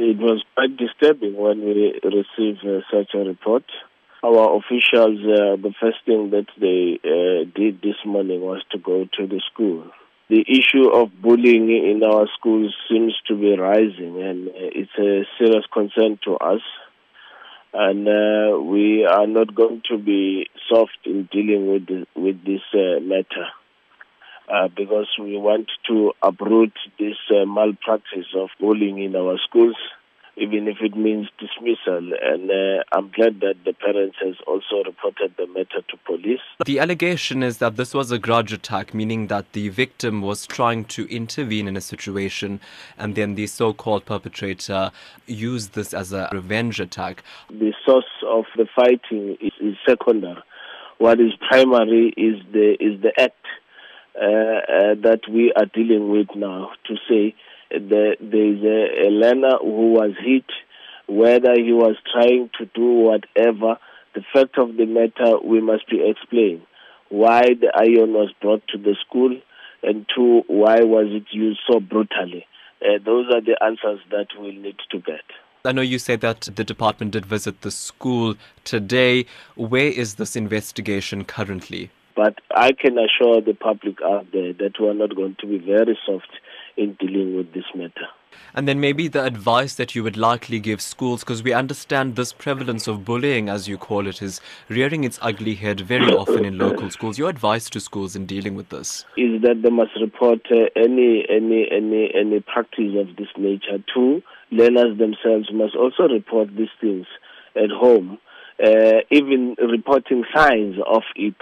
It was quite disturbing when we received uh, such a report. Our officials, uh, the first thing that they uh, did this morning was to go to the school. The issue of bullying in our schools seems to be rising, and uh, it's a serious concern to us. And uh, we are not going to be soft in dealing with the, with this uh, matter. Uh, because we want to uproot this uh, malpractice of bullying in our schools even if it means dismissal. And uh, I'm glad that the parents has also reported the matter to police. The allegation is that this was a grudge attack, meaning that the victim was trying to intervene in a situation, and then the so-called perpetrator used this as a revenge attack. The source of the fighting is, is secondary. What is primary is the is the act that we are dealing with now. To say the, there is a, a learner who was hit, whether he was trying to do whatever. The fact of the matter, we must be explained why the iron was brought to the school, and two, why was it used so brutally. Uh, those are the answers that we'll need to get. I know you said that the department did visit the school today. Where is this investigation currently? But I can assure the public out there that we are not going to be very soft in dealing with this matter. And then maybe the advice that you would likely give schools, because we understand this prevalence of bullying, as you call it, is rearing its ugly head very often in local schools. Your advice to schools in dealing with this is that they must report uh, any any any any practice of this nature. to learners themselves must also report these things at home, uh, even reporting signs of it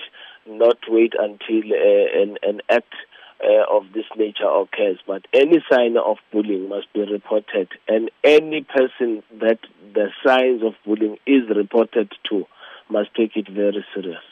not wait until uh, an, an act uh, of this nature occurs. But any sign of bullying must be reported, and any person that the signs of bullying is reported to must take it very serious.